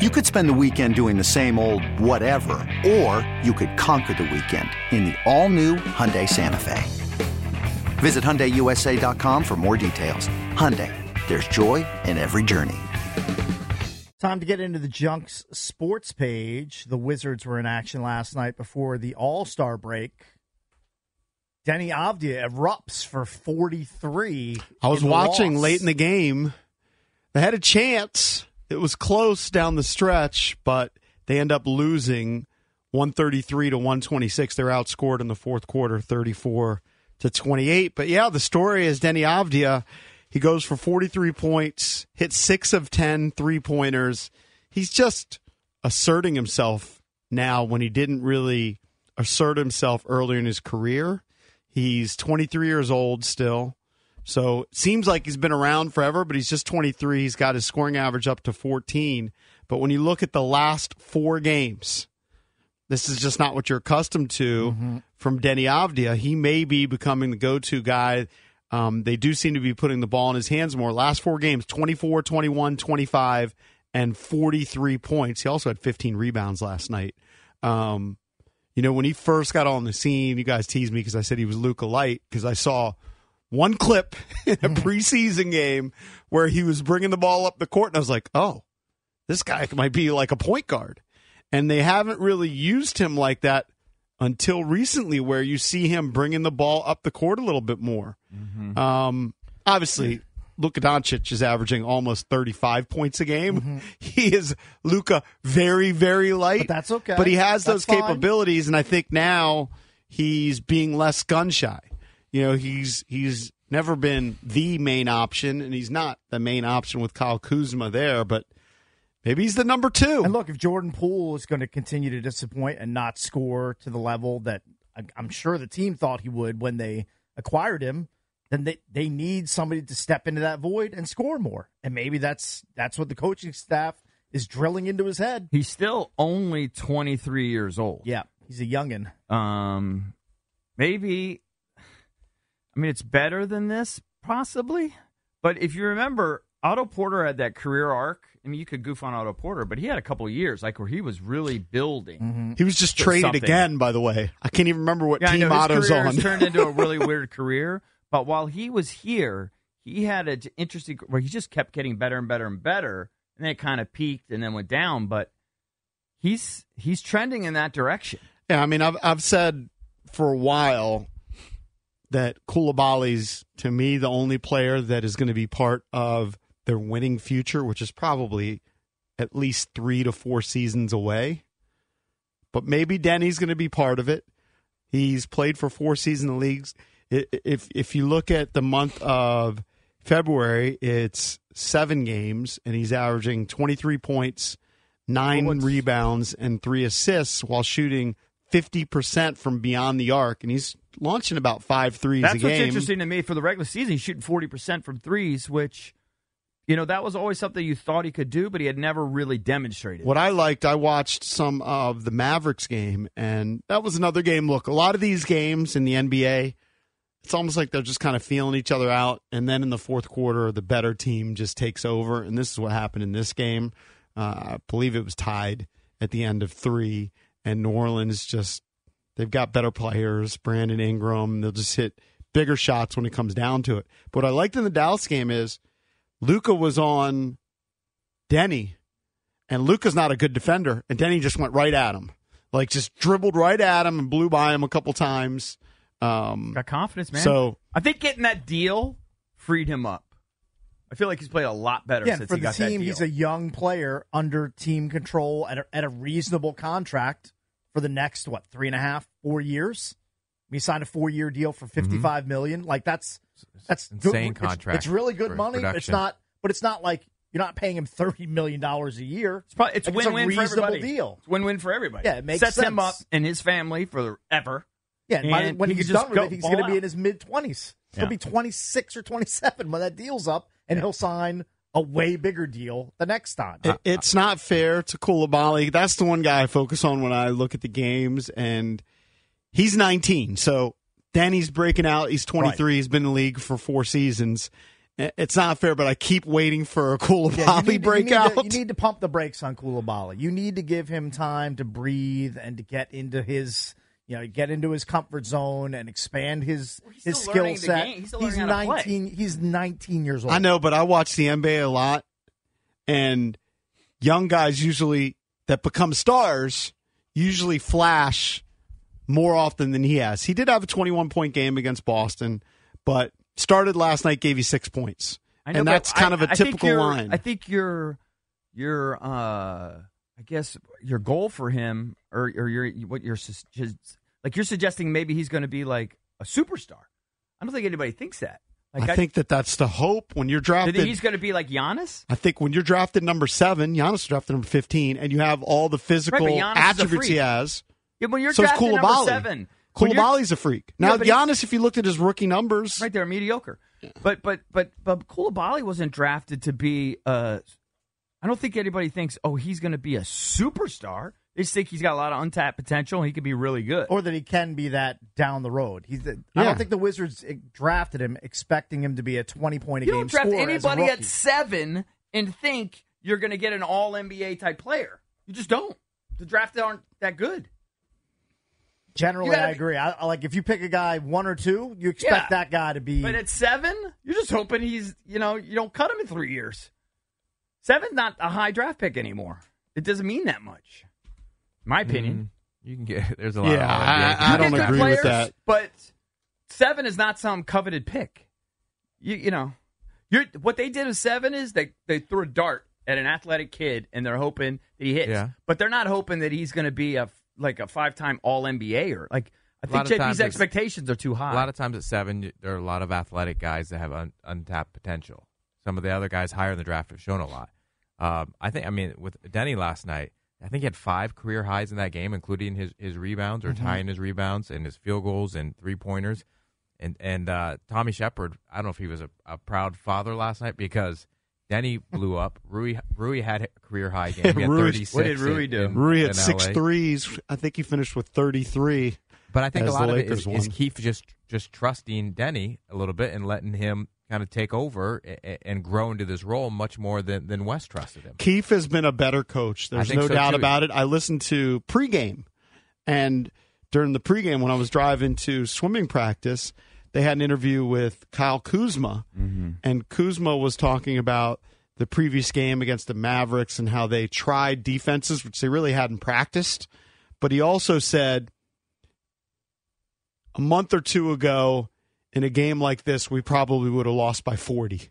You could spend the weekend doing the same old whatever, or you could conquer the weekend in the all-new Hyundai Santa Fe. Visit HyundaiUSA.com for more details. Hyundai, there's joy in every journey. Time to get into the Junks sports page. The Wizards were in action last night before the All Star break. Deni Avdija erupts for 43. I was watching loss. late in the game. They had a chance. It was close down the stretch, but they end up losing 133 to 126. They're outscored in the fourth quarter 34 to 28. But yeah, the story is Deni Avdija. He goes for 43 points, hits 6 of 10 three-pointers. He's just asserting himself now when he didn't really assert himself earlier in his career. He's 23 years old still. So it seems like he's been around forever, but he's just 23. He's got his scoring average up to 14. But when you look at the last four games, this is just not what you're accustomed to from Deni Avdija. He may be becoming the go to guy. Um, they do seem to be putting the ball in his hands more. Last four games 24, 21, 25, and 43 points. He also had 15 rebounds last night. Um, you know, when he first got on the scene, you guys teased me because I said he was Luka Light because I saw one clip in a mm-hmm. preseason game where he was bringing the ball up the court, and I was like, oh, this guy might be like a point guard. And they haven't really used him like that until recently, where you see him bringing the ball up the court a little bit more. Mm-hmm. Um, obviously, Luka Doncic is averaging almost 35 points a game. Mm-hmm. He is Luka very, very light. But that's okay. But he has That's those fine. capabilities, and I think now he's being less gun shy. You know, he's he's never been the main option, and he's not the main option with Kyle Kuzma there, but maybe he's the number two. And look, if Jordan Poole is going to continue to disappoint and not score to the level that I- I'm sure the team thought he would when they acquired him, then they, they need somebody to step into that void and score more. And maybe that's that's what the coaching staff is drilling into his head. He's still only 23 years old. Yeah, he's a youngin. Um, maybe. I mean, it's better than this, possibly. But if you remember, Otto Porter had that career arc. I mean, you could goof on Otto Porter, but he had a couple of years like where he was really building. Mm-hmm. he was just traded something. again, by the way. I can't even remember what Yeah, team know his Otto's on. has turned into a really weird career. But while he was here, he had an interesting where he just kept getting better and better and better, and then it kind of peaked and then went down. But he's he's trending in that direction. Yeah, I mean, I've I've said for a while that Coulibaly's to me the only player that is going to be part of their winning future, which is probably at least three to four seasons away. But maybe Deni's going to be part of it. He's played for four season leagues. If if you look at the month of February, it's seven games, and he's averaging twenty three points, nine rebounds, and three assists while shooting fifty percent from beyond the arc, and he's launching about five threes That's what's interesting to me for the regular season. He's shooting forty percent from threes, which you know that was always something you thought he could do, but he had never really demonstrated. What I liked, I watched some of the Mavericks game, and that was another game. Look, a lot of these games in the NBA, it's almost like they're just kind of feeling each other out, and then in the fourth quarter, the better team just takes over, and this is what happened in this game. Uh, I believe it was tied at the end of three, and New Orleans just they've got better players, Brandon Ingram. They'll just hit bigger shots when it comes down to it. But what I liked in the Dallas game is Luka was on Deni and Luka's not a good defender, and Deni just went right at him, like just dribbled right at him and blew by him a couple times. Um, Got confidence, man. So I think getting that deal freed him up. I feel like he's played a lot better Yeah, since for he the got that team, deal. he's a young player under team control at a, at a reasonable contract for the next what three and a half, four years. He signed a four year deal for mm-hmm. fifty million. Like that's that's Insane it's- contract It's, really good for money. It's not, but it's not like You're not paying him thirty million dollars a year. It's, probably, it's Like, win-win a for reasonable everybody. deal. It's win-win for everybody. Yeah, it makes Sets him up and his family forever. Yeah, and by And when he he's done with go it, he's going to be in his mid twenties. He'll Yeah. be twenty six or twenty seven when that deal's up, and he'll sign a way bigger deal the next time. It, it's not fair to Coulibaly. That's the one guy I focus on when I look at the games, and he's 19. So Danny's breaking out. He's 23. He's been in the league for four seasons. It's not fair, but I keep waiting for a Coulibaly Yeah, to, you, need breakout. to, you need to pump the brakes on Coulibaly. You need to give him time to breathe and to get into his, you know, get into his comfort zone and expand his he's his skill set. He's he's learning how to play. nineteen. He's nineteen years old. I know, but I watch the NBA a lot, and young guys usually that become stars usually flash more often than he has. He did have a 21 point game against Boston, but started last night, gave you six points. Know, and that's kind I- of a I typical line. I think your your uh I guess your goal for him or or your what you're sus- just- like you're suggesting maybe he's going to be like a superstar. I don't think anybody thinks that. Like I think that that's the hope when you're drafted. he's going to be like Giannis. I think when you're drafted number seven, Giannis drafted number 15, and you have all the physical a attributes he has. Yeah, when you're so drafted number Coulibaly. seven, Coulibaly's a freak. Now, he's- Giannis, if you looked at his rookie numbers, right there, mediocre. But but but but Coulibaly wasn't drafted to be. Uh, I don't think anybody thinks, oh, he's going to be a superstar. They just think he's got a lot of untapped potential. He could be really good. or that he can be that down the road. He's. The, I don't think the Wizards drafted him expecting him to be a twenty point a you game don't draft scorer as a anybody at seven and think you're going to get an All NBA type player. You just don't. The drafted aren't that good. Generally, gotta I agree. I, I like if you pick a guy one or two, you expect Yeah. that guy to be. But at seven, you're just hoping he's, you know, you don't cut him in three years. Seven's not a high draft pick anymore. It doesn't mean that much. My opinion. You can get there's a lot. Yeah, of I- NBA I don't get good agree with that. But seven is not some coveted pick. You you know, you're what they did with seven is they they threw a dart at an athletic kid and they're hoping that he hits. Yeah. But they're not hoping that he's going to be a like a five time All NBA or like. I think of times JP's expectations are too high. A lot of times at seven, there are a lot of athletic guys that have un- untapped potential. Some of the other guys higher in the draft have shown a lot. Um, I think. I mean, with Deni last night, I think he had five career highs in that game, including his, his rebounds or tying his rebounds and his field goals and three pointers. And and uh, Tommy Sheppard, I don't know if he was a, a proud father last night because Deni blew up. Rui Rui had a career high game. He had Rui- 36 what did Rui do? in- Rui in had six LA. threes. I think he finished with 33. But I think a lot of it Lakers is, is. Keefe just just trusting Deni a little bit and letting him kind of take over and, and grow into this role much more than than Wes trusted him. Keefe has been a better coach. There's no so, doubt too. about it. I listened to pregame, and during the pregame, when I was driving to swimming practice, they had an interview with Kyle Kuzma, mm-hmm. and Kuzma was talking about the previous game against the Mavericks and how they tried defenses which they really hadn't practiced. But he also said a month or two ago in a game like this, we probably would have lost by 40.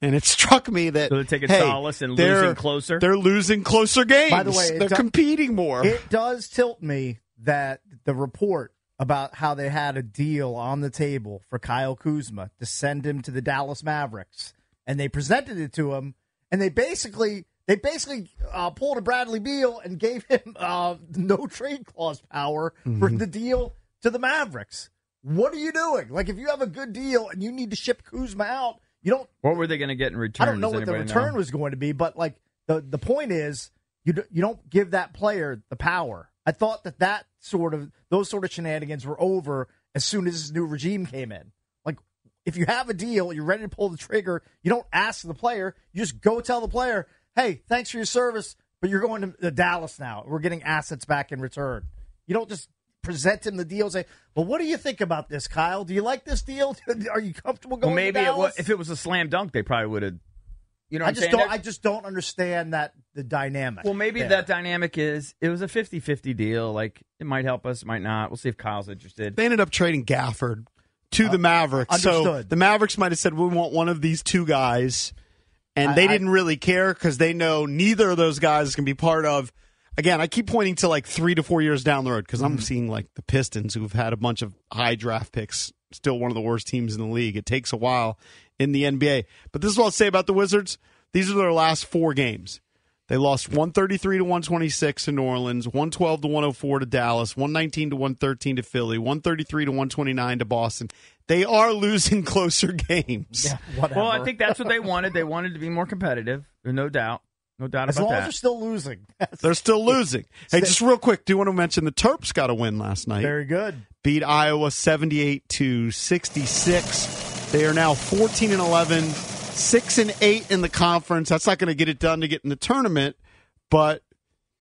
And it struck me that So they're taking hey, solace in they're- losing closer? They're losing closer games. By the way, they're do- competing more. It does tilt me that the report about how they had a deal on the table for Kyle Kuzma to send him to the Dallas Mavericks, and they presented it to him, and they basically they basically uh, pulled a Bradley Beal and gave him uh, no trade clause power for Mm-hmm. the deal to the Mavericks. What are you doing? Like, if you have a good deal and you need to ship Kuzma out, you don't what were they going to get in return? I don't know Does what the return know? was going to be, but like the the point is, you do, you don't give that player the power. I thought that that sort of those sort of shenanigans were over as soon as this new regime came in. Like, if you have a deal, you're ready to pull the trigger. You don't ask the player. You just go tell the player, "Hey, thanks for your service, but you're going to, to Dallas now. We're getting assets back in return." You don't just present him the deal. and Say, "Well, what do you think about this, Kyle? Do you like this deal? Are you comfortable going?" Well, maybe to it was, if it was a slam dunk, they probably would have. You know, what I I'm just saying? don't. I just don't understand that the dynamic. Well, maybe there. that dynamic is it was a 50-50 deal. Like it might help us, it might not. We'll see if Kyle's interested. they ended up trading Gafford to the Mavericks. So Uh, the Mavericks might have said, we want one of these two guys. And I- they I- didn't really care because they know neither of those guys can be part of. Again, I keep pointing to like three to four years down the road because I'm Mm-hmm. seeing like the Pistons who've had a bunch of high draft picks, still one of the worst teams in the league. It takes a while in the NBA. But this is what I'll say about the Wizards. These are their last four games. They lost 133 to 126 in New Orleans, 112 to 104 to Dallas, 119 to 113 to Philly, 133 to 129 to Boston. They are losing closer games. Yeah. Well, I think that's what they wanted. They wanted to be more competitive. No doubt. No doubt as about long as that. they're still losing. They're still losing. Hey, just real quick, do you want to mention the Terps got a win last night? Very good. beat Iowa 78 to 66. They are now 14 and 11, 6 and 8 in the conference. That's not going to get it done to get in the tournament, but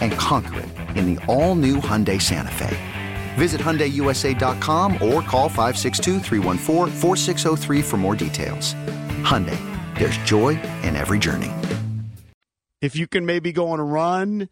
And conquer it in the all new Hyundai Santa Fe. Visit HyundaiUSA.com or call 562-314-4603 for more details. Hyundai, there's joy in every journey. if you can maybe go on a run,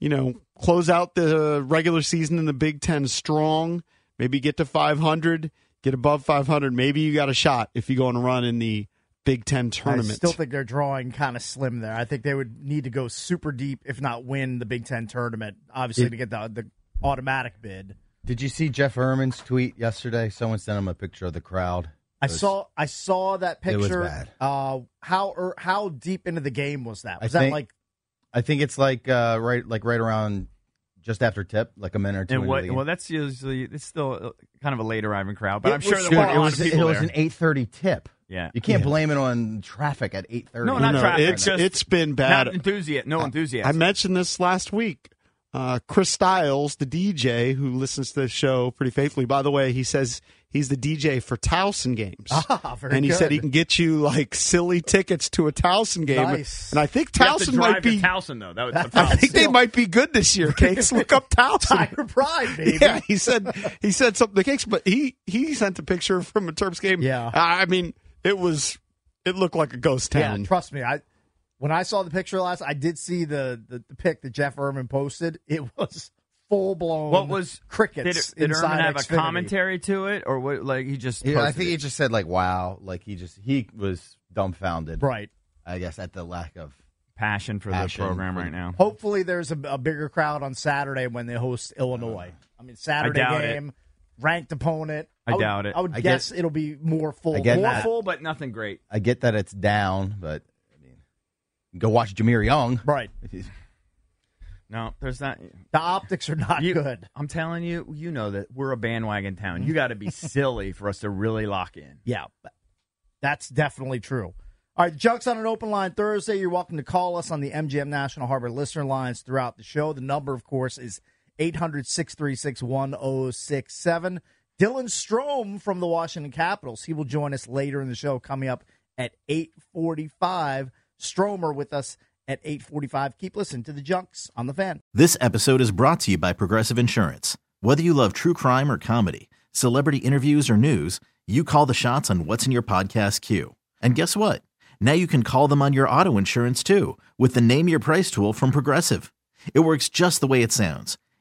you know, close out the regular season in the Big Ten strong, maybe get to 500, get above 500, maybe you got a shot if you go on a run in the Big Ten tournament. I still think they're drawing kind of slim there. I think they would need to go super deep, if not win the Big Ten tournament, obviously It- to get the the automatic bid. Did you see Jeff Ermann's tweet yesterday? Someone sent him a picture of the crowd. I was- saw I saw that It was picture. bad. Uh, how er, how deep into the game was that? I Was that think- like I think it's like uh, right, like right around just after tip, like a minute or two. And what? Well, that's usually it's still uh, kind of a late arriving crowd, but It I'm sure was- there were a lot was of people it was there. an eight thirty tip. Yeah, You can't Yeah. blame it on traffic at eight thirty. No, not No, traffic. it's- just it's been bad. Not enthusiast. No enthusiasm. I mentioned this last week. Uh, Chris Stiles, the DJ who listens to the show pretty faithfully. By the way, he says he's the DJ for Towson games, Ah, very and he said he can get you like silly tickets to a Towson game. Nice. And I think You have to Towson drive might be. to Towson though. That was the I problem. think they might be good this year. Cakes, look up Towson. Tiger Pride, baby? Yeah, he said he said something the cakes, but he he sent a picture from a Terps game. Yeah. I mean it was it looked like a ghost Yeah, town. trust me. I when I saw the picture last, I did see the the, the pic that Jeff Ermann posted. It was full blown. What was crickets? Did, did inside Ermann have Xfinity. a commentary to it, or what? Like he just? Yeah, I think it? he just said like, "Wow!" Like he just he was dumbfounded. Right. I guess at the lack of passion for Passion the program for right now. Hopefully, there's a, a bigger crowd on Saturday when they host Illinois. Uh, I mean, Saturday doubt it. Game, ranked opponent. I would- doubt it. I would I guess get- it'll be more full. I get More that. full, but nothing great. I get that it's down, but I mean, go watch Jahmir Young. Right. No, there's not. The optics are not You- good. I'm telling you, you know that we're a bandwagon town. You got to be silly for us to really lock in. Yeah, that's definitely true. All right, Jokes on an open line Thursday. You're welcome to call us on the MGM National Harbor listener lines throughout the show. The number, of course, is 800 636 1067. Dylan Strome from the Washington Capitals. He will join us later in the show, coming up at 845. Stromer with us at 845. Keep listening to the Junks on the fan. This episode is brought to you by Progressive Insurance. Whether you love true crime or comedy, celebrity interviews or news, you call the shots on what's in your podcast queue. And guess what? Now you can call them on your auto insurance too with the Name Your Price tool from Progressive. It works just the way it sounds.